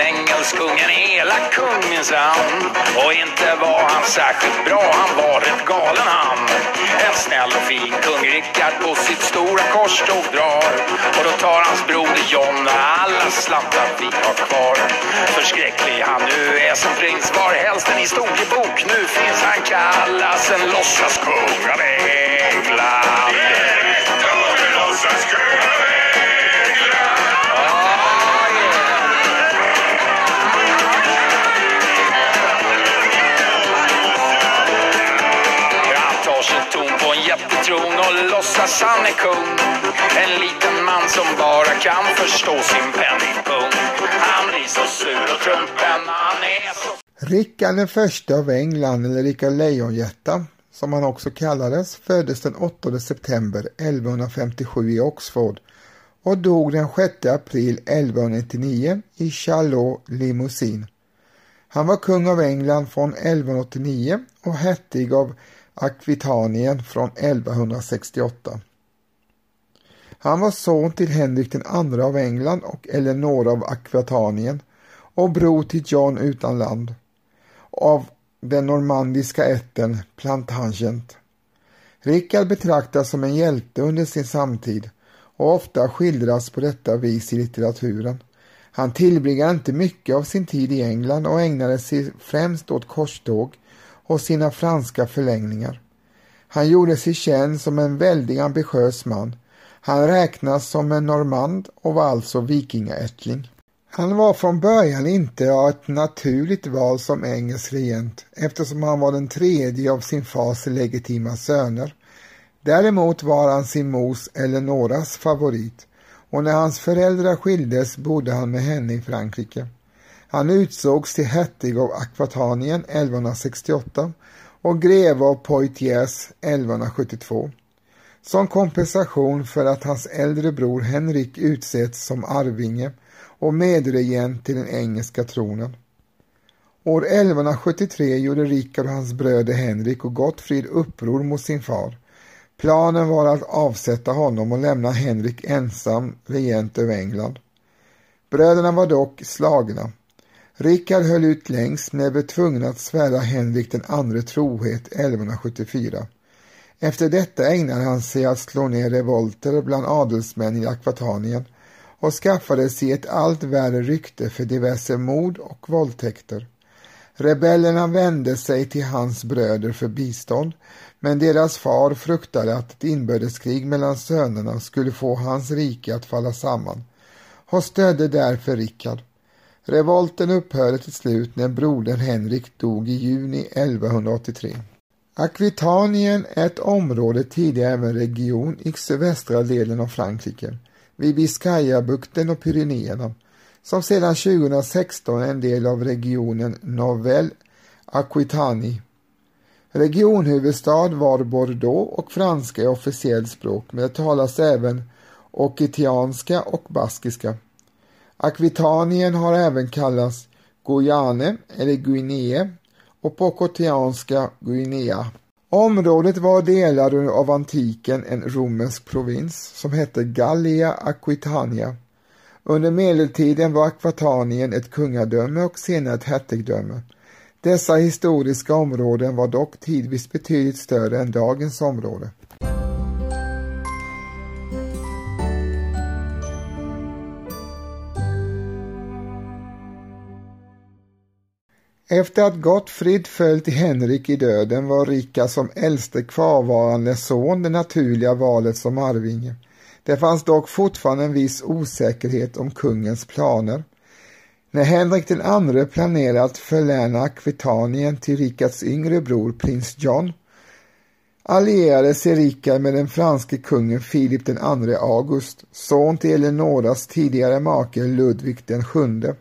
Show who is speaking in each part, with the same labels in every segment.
Speaker 1: en engelsk kung, en elak kung minsann. Och inte var han särskilt bra, han var rätt galen han. En snäll och fin kung Rickard på sitt stora korståg drar. Och då tar hans broder John alla slantar vi har kvar. Förskräcklig han nu är som prins var helst en historiebok. Nu finns han kallas en låtsaskung av England. Han en och låtsas han är kung. En liten man som bara kan förstå sin penningpung. Han blir så sur och trumpen, han är så...
Speaker 2: Rickard den första av England, eller Rickard Lejonhjärta, som han också kallades, föddes den 8 september 1157 i Oxford och dog den 6 april 1199 i Chalot, Limousin. Han var kung av England från 1189 och hertig av Akvitanien från 1168. Han var son till Henrik II av England och Eleonora av Akvitanien och bror till John utan land av den normandiska ätten Plantagenet. Rickard betraktas som en hjälte under sin samtid och ofta skildras på detta vis i litteraturen. Han tillbringade inte mycket av sin tid i England och ägnade sig främst åt korståg och sina franska förlängningar. Han gjorde sig känd som en väldigt ambitiös man. Han räknas som en normand och var alltså vikingaättling. Han var från början inte ett naturligt val som engelsk regent eftersom han var den tredje av sin fars legitima söner. Däremot var han sin mors Eleonoras favorit och när hans föräldrar skildes bodde han med henne i Frankrike. Han utsågs till hertig av Akvatanien 1168 och greve av Poitiers 1172. Som kompensation för att hans äldre bror Henrik utsetts som arvinge och medregent till den engelska tronen. År 1173 gjorde Rikard och hans bröder Henrik och Gottfrid uppror mot sin far. Planen var att avsätta honom och lämna Henrik ensam regent över England. Bröderna var dock slagna. Rickard höll ut längst men blev tvungen att svära Henrik den andre trohet 1174. Efter detta ägnade han sig att slå ner revolter bland adelsmän i Akvatanien och skaffade sig ett allt värre rykte för diverse mord och våldtäkter. Rebellerna vände sig till hans bröder för bistånd, men deras far fruktade att ett inbördeskrig mellan sönerna skulle få hans rike att falla samman och stödde därför Rickard. Revolten upphörde till slut när brodern Henrik dog i juni 1183. Akvitanien är ett område, tidigare även region, i sydvästra delen av Frankrike, vid Biscayabukten och Pyrenéerna, som sedan 2016 är en del av regionen Nouvelle Aquitanie. Regionhuvudstad var Bordeaux och franska är officiellt språk, men det talas även okitianska och baskiska. Akvitanien har även kallats Guyane eller Guinea och på Guinea. Området var delar av antiken en romersk provins som hette Gallia Aquitania. Under medeltiden var Akvatanien ett kungadöme och senare ett hertigdöme. Dessa historiska områden var dock tidvis betydligt större än dagens område. Efter att Gottfrid föll till Henrik i döden var Rika som äldste kvarvarande son det naturliga valet som arvinge. Det fanns dock fortfarande en viss osäkerhet om kungens planer. När Henrik den andre planerade att förläna Akvitanien till Rikards yngre bror prins John allierade sig Rikard med den franske kungen Filip den andre August, son till Eleonoras tidigare make Ludvig den sjunde.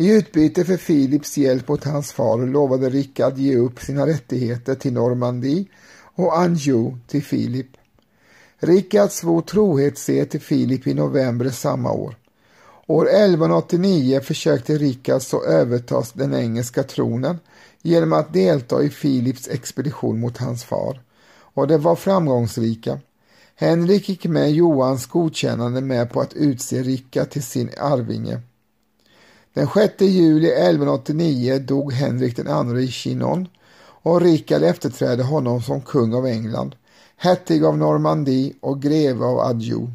Speaker 2: I utbyte för Filips hjälp mot hans far lovade Rickard ge upp sina rättigheter till Normandie och Anjou till Filip. Rickard svor trohetsed till Filip i november samma år. År 1189 försökte Rickard så överta den engelska tronen genom att delta i Filips expedition mot hans far och det var framgångsrika. Henrik gick med Johans godkännande med på att utse Rickard till sin arvinge. Den 6 juli 1189 dog Henrik II i Chinon och Rikard efterträdde honom som kung av England, hertig av Normandie och greve av Anjou.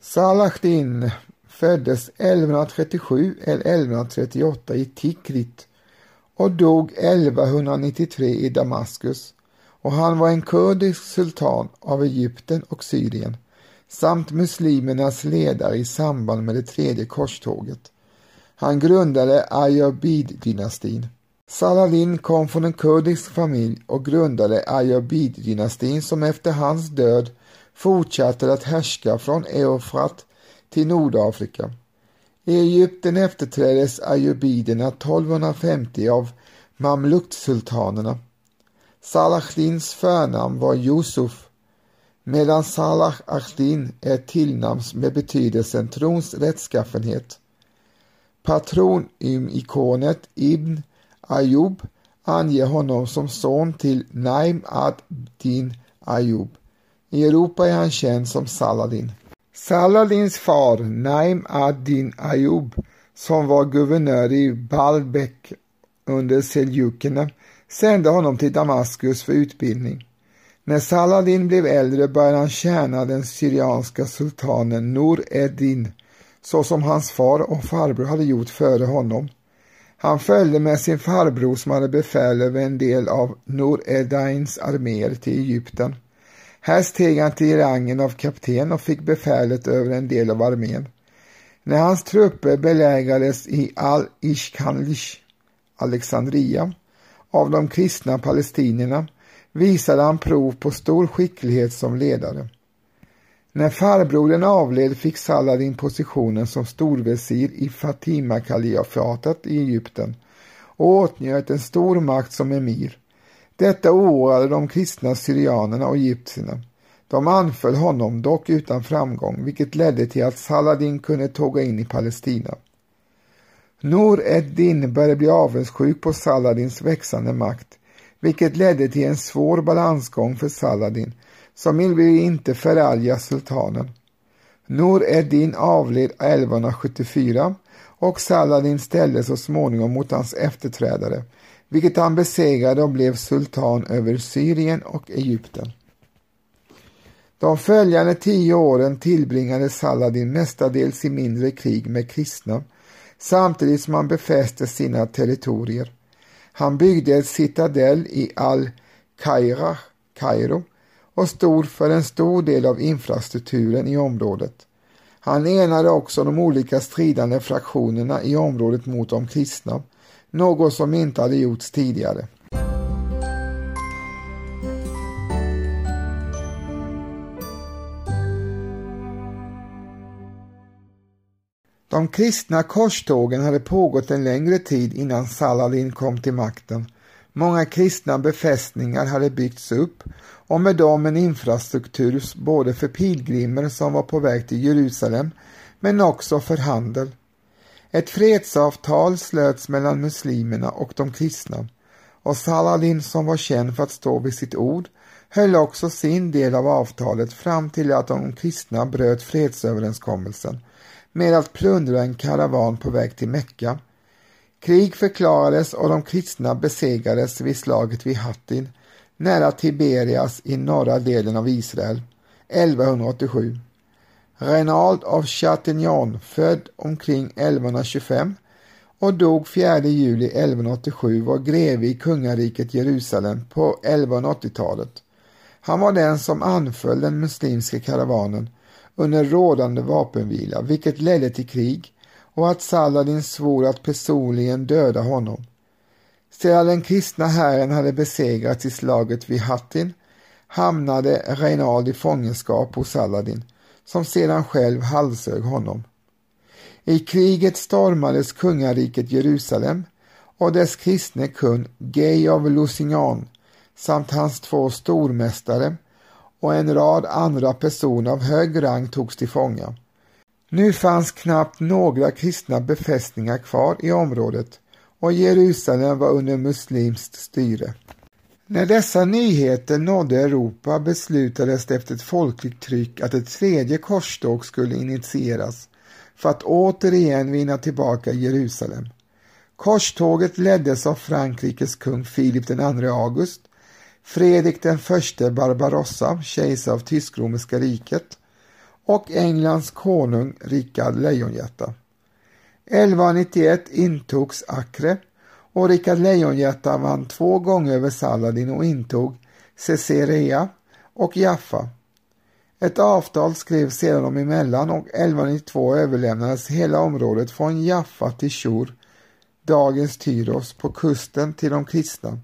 Speaker 2: Salahdin föddes 1137 eller 1138 i Tikrit och dog 1193 i Damaskus och han var en kurdisk sultan av Egypten och Syrien samt muslimernas ledare i samband med det tredje korståget. Han grundade Ayyubid-dynastin. Saladin kom från en kurdisk familj och grundade Ayyubid-dynastin som efter hans död fortsatte att härska från Eufrat till Nordafrika. I Egypten efterträddes ayyubiderna 1250 av mamluktsultanerna mamluksultanerna. Salahdins förnamn var Yusuf medan Salah Ahdin är tillnamn med betydelsen trons rättskaffenhet. Patronymikonet Ibn Ayub anger honom som son till Naim ad-Din Ayub. I Europa är han känd som Saladin. Saladins far Naim ad-Din Ayub som var guvernör i Baalbek under seljukerna sände honom till Damaskus för utbildning. När Saladin blev äldre började han tjäna den syrianska sultanen Nur Eddin så som hans far och farbror hade gjort före honom. Han följde med sin farbror som hade befäl över en del av Nur Eddins arméer till Egypten. Här steg han till rangen av kapten och fick befälet över en del av armén. När hans trupper belägrades i Al-Ishkanlish, Alexandria, av de kristna palestinierna visade han prov på stor skicklighet som ledare. När farbrodern avled fick Saladin positionen som storvesir i Fatima-kalifatet i Egypten och åtnjöt en stor makt som emir. Detta oroade de kristna syrianerna och egyptierna. De anföll honom, dock utan framgång, vilket ledde till att Saladin kunde tåga in i Palestina. Nur ed-Din började bli avundsjuk på Saladins växande makt, vilket ledde till en svår balansgång för Saladin, som ville inte förarga sultanen. Nur ed-Din avled 1174 och Saladin ställde så småningom mot hans efterträdare, vilket han besegrade och blev sultan över Syrien och Egypten. De följande tio åren tillbringade Saladin mestadels i mindre krig med kristna samtidigt som han befäste sina territorier. Han byggde ett citadell i Al-Kaira, Kairo, och stod för en stor del av infrastrukturen i området. Han enade också de olika stridande fraktionerna i området mot de kristna något som inte hade gjorts tidigare. De kristna korstågen hade pågått en längre tid innan Saladin kom till makten. Många kristna befästningar hade byggts upp och med dem en infrastruktur både för pilgrimer som var på väg till Jerusalem men också för handel. Ett fredsavtal slöts mellan muslimerna och de kristna och Saladin som var känd för att stå vid sitt ord höll också sin del av avtalet fram till att de kristna bröt fredsöverenskommelsen med att plundra en karavan på väg till Mekka. Krig förklarades och de kristna besegrades vid slaget vid Hattin nära Tiberias i norra delen av Israel 1187. Reynald av Chatignon, född omkring 1125 och dog 4 juli 1187 var greve i kungariket Jerusalem på 1180-talet. Han var den som anföll den muslimska karavanen under rådande vapenvila, vilket ledde till krig och att Saladin svor att personligen döda honom. Sedan den kristna hären hade besegrats i slaget vid Hattin hamnade Reinald i fångenskap hos Saladin som sedan själv halshögg honom. I kriget stormades kungariket Jerusalem och dess kristne kung Gay av Lusignan samt hans två stormästare och en rad andra personer av hög rang togs till fånga. Nu fanns knappt några kristna befästningar kvar i området och Jerusalem var under muslimskt styre. När dessa nyheter nådde Europa beslutades det efter ett folkligt tryck att ett tredje korståg skulle initieras för att återigen vinna tillbaka Jerusalem. Korståget leddes av Frankrikes kung Filip II August, Fredrik den förste Barbarossa, kejsare av Tysk-romerska riket och Englands konung Rikard Lejonhjärta. 1191 intogs Acre och Rikard Lejonhjärta vann två gånger över Saladin och intog Caesarea och Jaffa. Ett avtal skrevs sedan dem emellan och 1192 överlämnades hela området från Jaffa till Shur, dagens Tyros, på kusten till de kristna.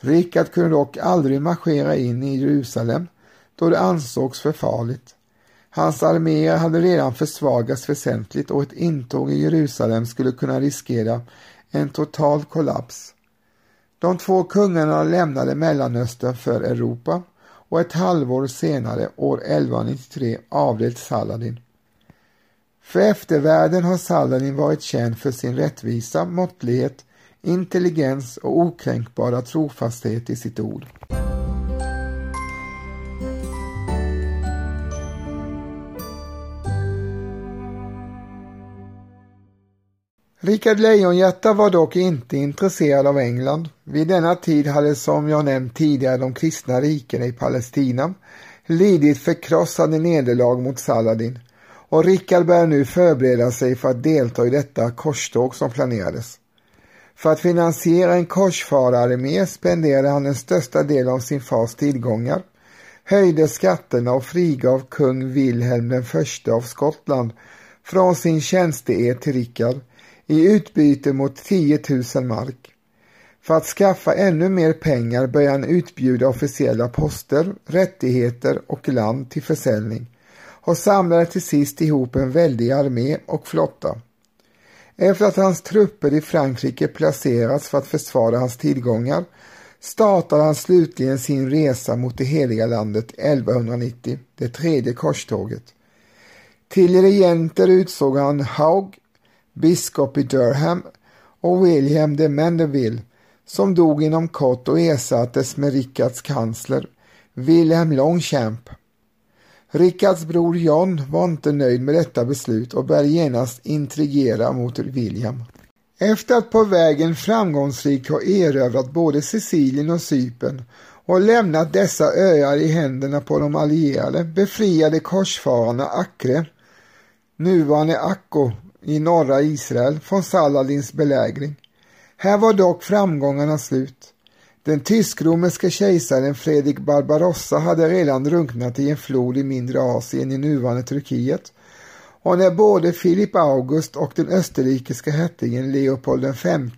Speaker 2: Rikard kunde dock aldrig marschera in i Jerusalem då det ansågs för farligt. Hans arméer hade redan försvagats väsentligt och ett intåg i Jerusalem skulle kunna riskera en total kollaps. De två kungarna lämnade Mellanöstern för Europa och ett halvår senare, år 1193, avled Saladin. För eftervärlden har Saladin varit känd för sin rättvisa, måttlighet, intelligens och okränkbara trofasthet i sitt ord. Rikard Lejonhjärta var dock inte intresserad av England. Vid denna tid hade som jag nämnt tidigare de kristna rikena i Palestina lidit förkrossande nederlag mot Saladin och Rikard började nu förbereda sig för att delta i detta korståg som planerades. För att finansiera en korsfarararmé spenderade han den största delen av sin fars tillgångar, höjde skatterna och frigav kung Wilhelm den av Skottland från sin tjänsteed till Rikard i utbyte mot 10 000 mark. För att skaffa ännu mer pengar började han utbjuda officiella poster, rättigheter och land till försäljning och samlade till sist ihop en väldig armé och flotta. Efter att hans trupper i Frankrike placerats för att försvara hans tillgångar startade han slutligen sin resa mot det heliga landet 1190, det tredje korståget. Till regenter utsåg han Haug, biskop i Durham och William de Mandeville som dog inom kort och ersattes med Rickards kansler Wilhelm Longchamp. Rickards bror John var inte nöjd med detta beslut och började genast intrigera mot William. Efter att på vägen framgångsrikt ha erövrat både Sicilien och Cypern och lämnat dessa öar i händerna på de allierade befriade korsfararna Akre, nuvarande Akko i norra Israel från Saladins belägring. Här var dock framgångarna slut. Den tysk-romerske kejsaren Fredrik Barbarossa hade redan drunknat i en flod i mindre Asien i nuvarande Turkiet och när både Filip August och den österrikiska hertigen Leopold V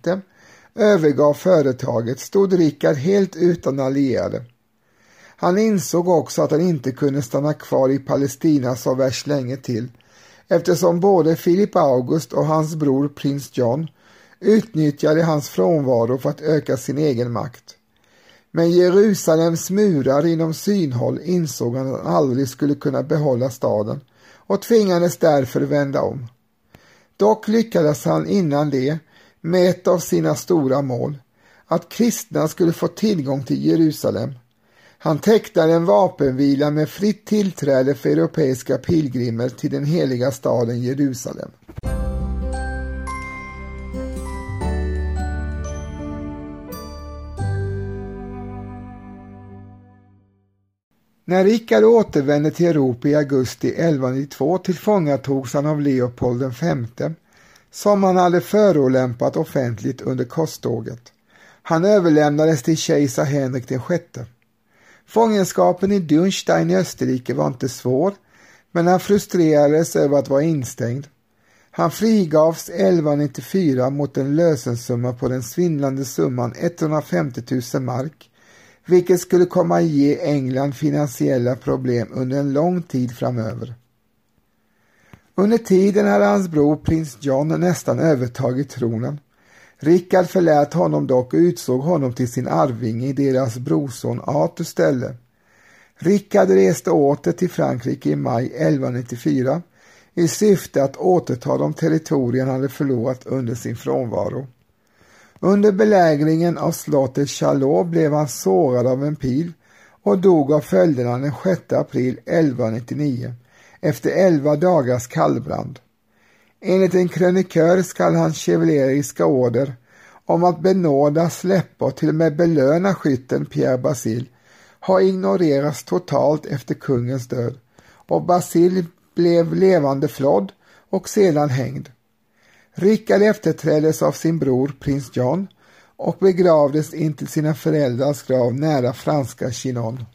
Speaker 2: övergav företaget stod Rikard helt utan allierade. Han insåg också att han inte kunde stanna kvar i Palestina så värst länge till eftersom både Filip August och hans bror prins John utnyttjade hans frånvaro för att öka sin egen makt. Men Jerusalems murar inom synhåll insåg han att han aldrig skulle kunna behålla staden och tvingades därför vända om. Dock lyckades han innan det med ett av sina stora mål, att kristna skulle få tillgång till Jerusalem. Han tecknade en vapenvila med fritt tillträde för europeiska pilgrimer till den heliga staden Jerusalem. När Rikard återvände till Europa i augusti 1192 tillfångatogs han av Leopold V som han hade förolämpat offentligt under korståget. Han överlämnades till kejsar Henrik VI. Fångenskapen i Dürnstein i Österrike var inte svår, men han frustrerades över att vara instängd. Han frigavs 1194 mot en lösensumma på den svindlande summan 150 000 mark vilket skulle komma att ge England finansiella problem under en lång tid framöver. Under tiden hade hans bror prins John nästan övertagit tronen. Rickard förlät honom dock och utsåg honom till sin arvinge i deras brorson Arthurs ställe. Rickard reste åter till Frankrike i maj 1194 i syfte att återta de territorier han hade förlorat under sin frånvaro. Under belägringen av slottet Chalot blev han sårad av en pil och dog av följderna den 6 april 1199 efter elva dagars kallbrand. Enligt en krönikör skall hans chevalieriska order om att benåda, släppa och till och med belöna skytten Pierre Basil har ignorerats totalt efter kungens död och Basil blev levande flodd och sedan hängd. Rickard efterträddes av sin bror prins John och begravdes intill sina föräldrars grav nära franska Chinon.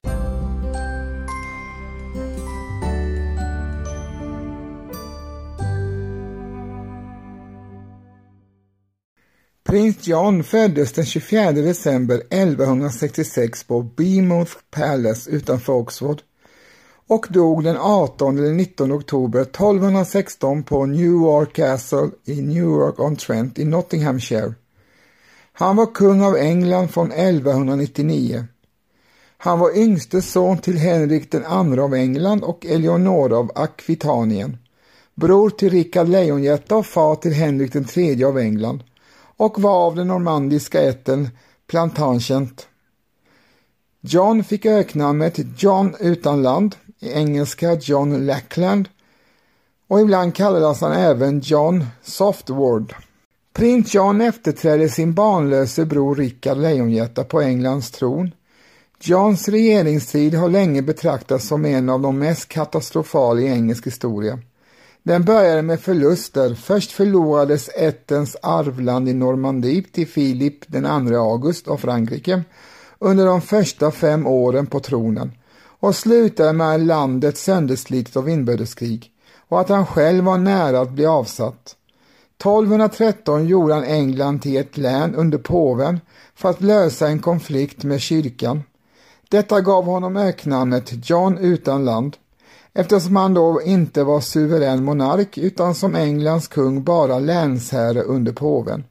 Speaker 2: Prins John föddes den 24 december 1166 på Beemouth Palace utanför Oxford och dog den 18 eller 19 oktober 1216 på Newark Castle i Newark-on-Trent i Nottinghamshire. Han var kung av England från 1199. Han var yngste son till Henrik den andra av England och Eleonora av Akvitanien, bror till Rikard Lejonhjärta och far till Henrik den tredje av England och var av den normandiska ätten Plantagenet. John fick öknamnet John utan land, i engelska John Lackland och ibland kallades han även John Softward. Prins John efterträdde sin barnlöse bror Rickard Lejonhjärta på Englands tron. Johns regeringstid har länge betraktats som en av de mest katastrofala i engelsk historia. Den började med förluster. Först förlorades ättens arvland i Normandie till Filip den August av Frankrike under de första fem åren på tronen och slutade med landet sönderslitet av inbördeskrig och att han själv var nära att bli avsatt. 1213 gjorde han England till ett län under påven för att lösa en konflikt med kyrkan. Detta gav honom öknamnet John utan land eftersom han då inte var suverän monark utan som Englands kung bara länsherre under påven.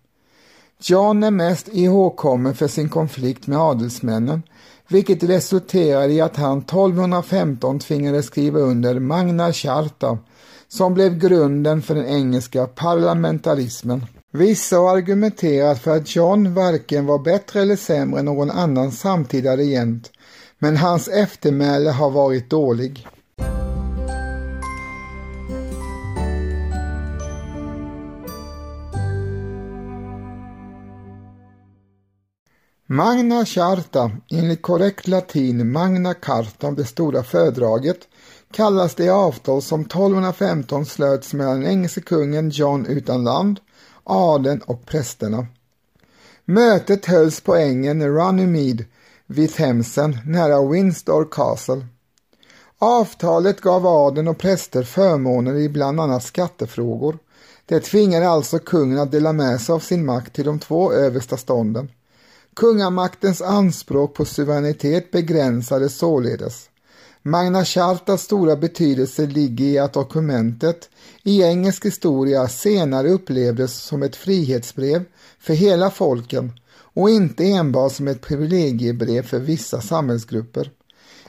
Speaker 2: John är mest ihågkommen för sin konflikt med adelsmännen vilket resulterade i att han 1215 tvingades skriva under Magna Charta som blev grunden för den engelska parlamentarismen. Vissa har argumenterat för att John varken var bättre eller sämre än någon annan samtida regent, men hans eftermäle har varit dålig. Magna Charta, enligt korrekt latin Magna Carta, det stora fördraget, kallas det avtal som 1215 slöts mellan den engelske kungen John utan land, adeln och prästerna. Mötet hölls på ängen Runnymede vid Themsen nära Windsor Castle. Avtalet gav adeln och präster förmåner i bland annat skattefrågor. Det tvingade alltså kungen att dela med sig av sin makt till de två översta stånden. Kungamaktens anspråk på suveränitet begränsades således. Magna Chartas stora betydelse ligger i att dokumentet i engelsk historia senare upplevdes som ett frihetsbrev för hela folken och inte enbart som ett privilegiebrev för vissa samhällsgrupper.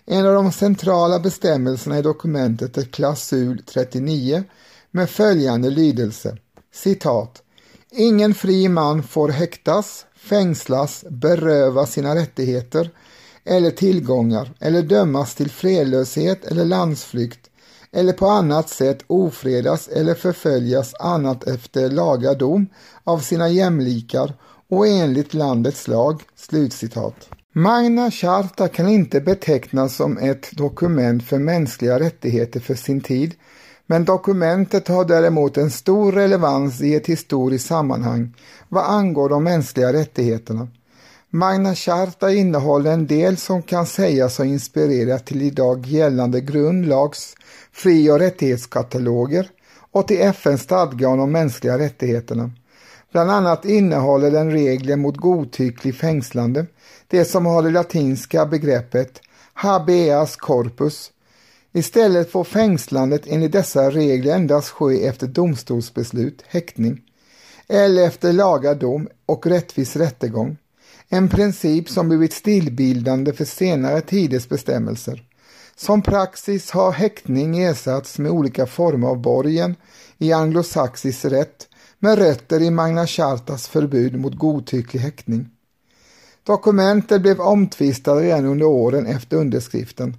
Speaker 2: En av de centrala bestämmelserna i dokumentet är klausul 39 med följande lydelse, citat, Ingen fri man får häktas, fängslas, berövas sina rättigheter eller tillgångar eller dömas till fredlöshet eller landsflykt eller på annat sätt ofredas eller förföljas annat efter laga dom av sina jämlikar och enligt landets lag." Slutcitat. Magna Charta kan inte betecknas som ett dokument för mänskliga rättigheter för sin tid, men dokumentet har däremot en stor relevans i ett historiskt sammanhang vad angår de mänskliga rättigheterna. Magna Charta innehåller en del som kan sägas ha inspirerat till idag gällande grundlags fri och rättighetskataloger och till FNs stadga om de mänskliga rättigheterna. Bland annat innehåller den regler mot godtycklig fängslande, det som har det latinska begreppet habeas corpus. Istället får fängslandet enligt dessa regler endast ske efter domstolsbeslut, häktning, eller efter laga dom och rättvis rättegång. En princip som blivit stilbildande för senare tiders bestämmelser. Som praxis har häktning ersatts med olika former av borgen i anglosaxisk rätt med rötter i Magna Chartas förbud mot godtycklig häktning. Dokumentet blev omtvistade redan under åren efter underskriften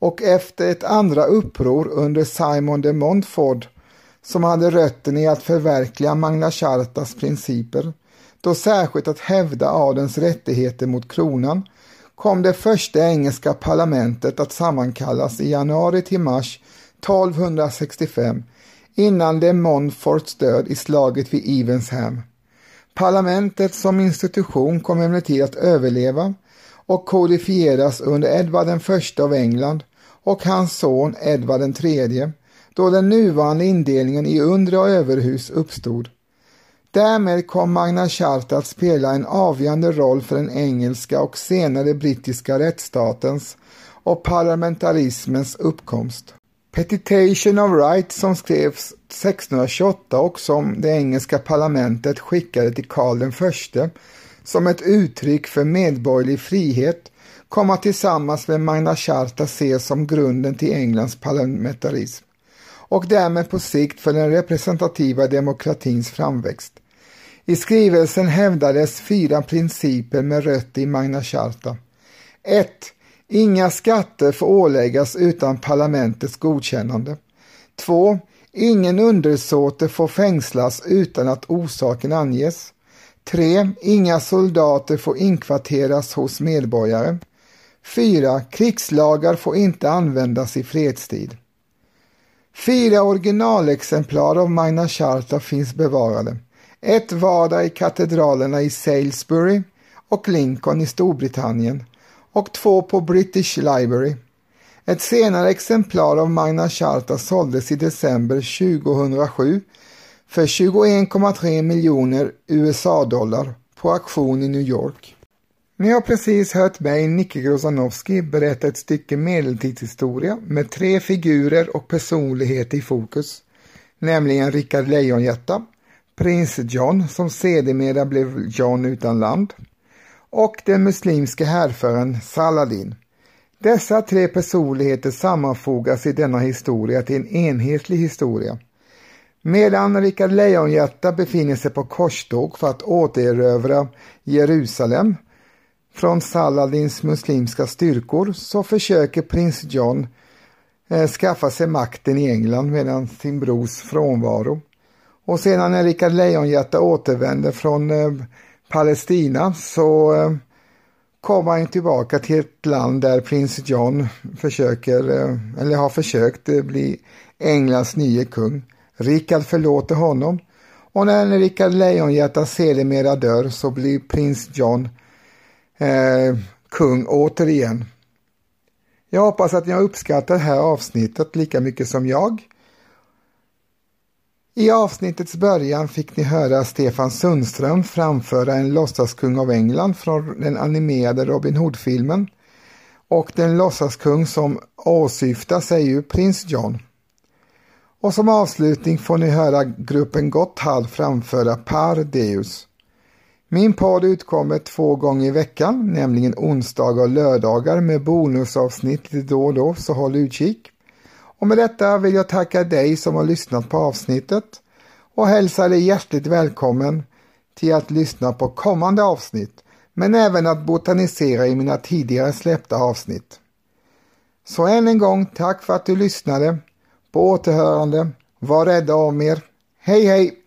Speaker 2: och efter ett andra uppror under Simon de Montfort som hade rötten i att förverkliga Magna Chartas principer, då särskilt att hävda adelns rättigheter mot kronan, kom det första engelska parlamentet att sammankallas i januari till mars 1265 innan de Montforts död i slaget vid Evensham. Parlamentet som institution kom emellertid att överleva och kodifieras under Edvard I av England och hans son Edvard III då den nuvarande indelningen i undre och överhus uppstod. Därmed kom Magna Charta att spela en avgörande roll för den engelska och senare brittiska rättsstatens och parlamentarismens uppkomst. Petitation of Right som skrevs 1628 och som det engelska parlamentet skickade till Karl I som ett uttryck för medborgerlig frihet kom att tillsammans med Magna Charta ses som grunden till Englands parlamentarism och därmed på sikt för den representativa demokratins framväxt. I skrivelsen hävdades fyra principer med rötter i Magna Charta. 1. Inga skatter får åläggas utan parlamentets godkännande. 2. Ingen undersåte får fängslas utan att orsaken anges. 3. Inga soldater får inkvarteras hos medborgare. 4. Krigslagar får inte användas i fredstid. Fyra originalexemplar av Magna Charta finns bevarade. Ett vardera i katedralerna i Salisbury och Lincoln i Storbritannien och två på British Library. Ett senare exemplar av Magna Charta såldes i december 2007 för 21,3 miljoner USA-dollar på auktion i New York. Ni har precis hört mig, Nicke Grozanowski, berätta ett stycke medeltidshistoria med tre figurer och personligheter i fokus, nämligen Rickard Lejonhjärta, prins John som sedermera blev John utan land och den muslimske härföraren Saladin. Dessa tre personligheter sammanfogas i denna historia till en enhetlig historia. Medan Rickard Lejonhjärta befinner sig på korståg för att återerövra Jerusalem från Saladins muslimska styrkor så försöker prins John eh, skaffa sig makten i England medan sin brors frånvaro. Och sedan när Rikard Lejonhjärta återvänder från eh, Palestina så eh, kommer han tillbaka till ett land där prins John försöker, eh, eller har försökt eh, bli Englands nye kung. Rikard förlåter honom och när Rikard Lejonhjärta sedermera dör så blir prins John eh, kung återigen. Jag hoppas att ni har uppskattat det här avsnittet lika mycket som jag. I avsnittets början fick ni höra Stefan Sundström framföra en låtsaskung av England från den animerade Robin Hood-filmen. Och den låtsaskung som åsyftas är ju prins John. Och som avslutning får ni höra gruppen Gotthard framföra Par Deus. Min podd utkommer två gånger i veckan, nämligen onsdagar och lördagar med bonusavsnitt lite då och då, så håll utkik. Och med detta vill jag tacka dig som har lyssnat på avsnittet och hälsa dig hjärtligt välkommen till att lyssna på kommande avsnitt, men även att botanisera i mina tidigare släppta avsnitt. Så än en gång tack för att du lyssnade. På återhörande. Var rädda om er. Hej hej!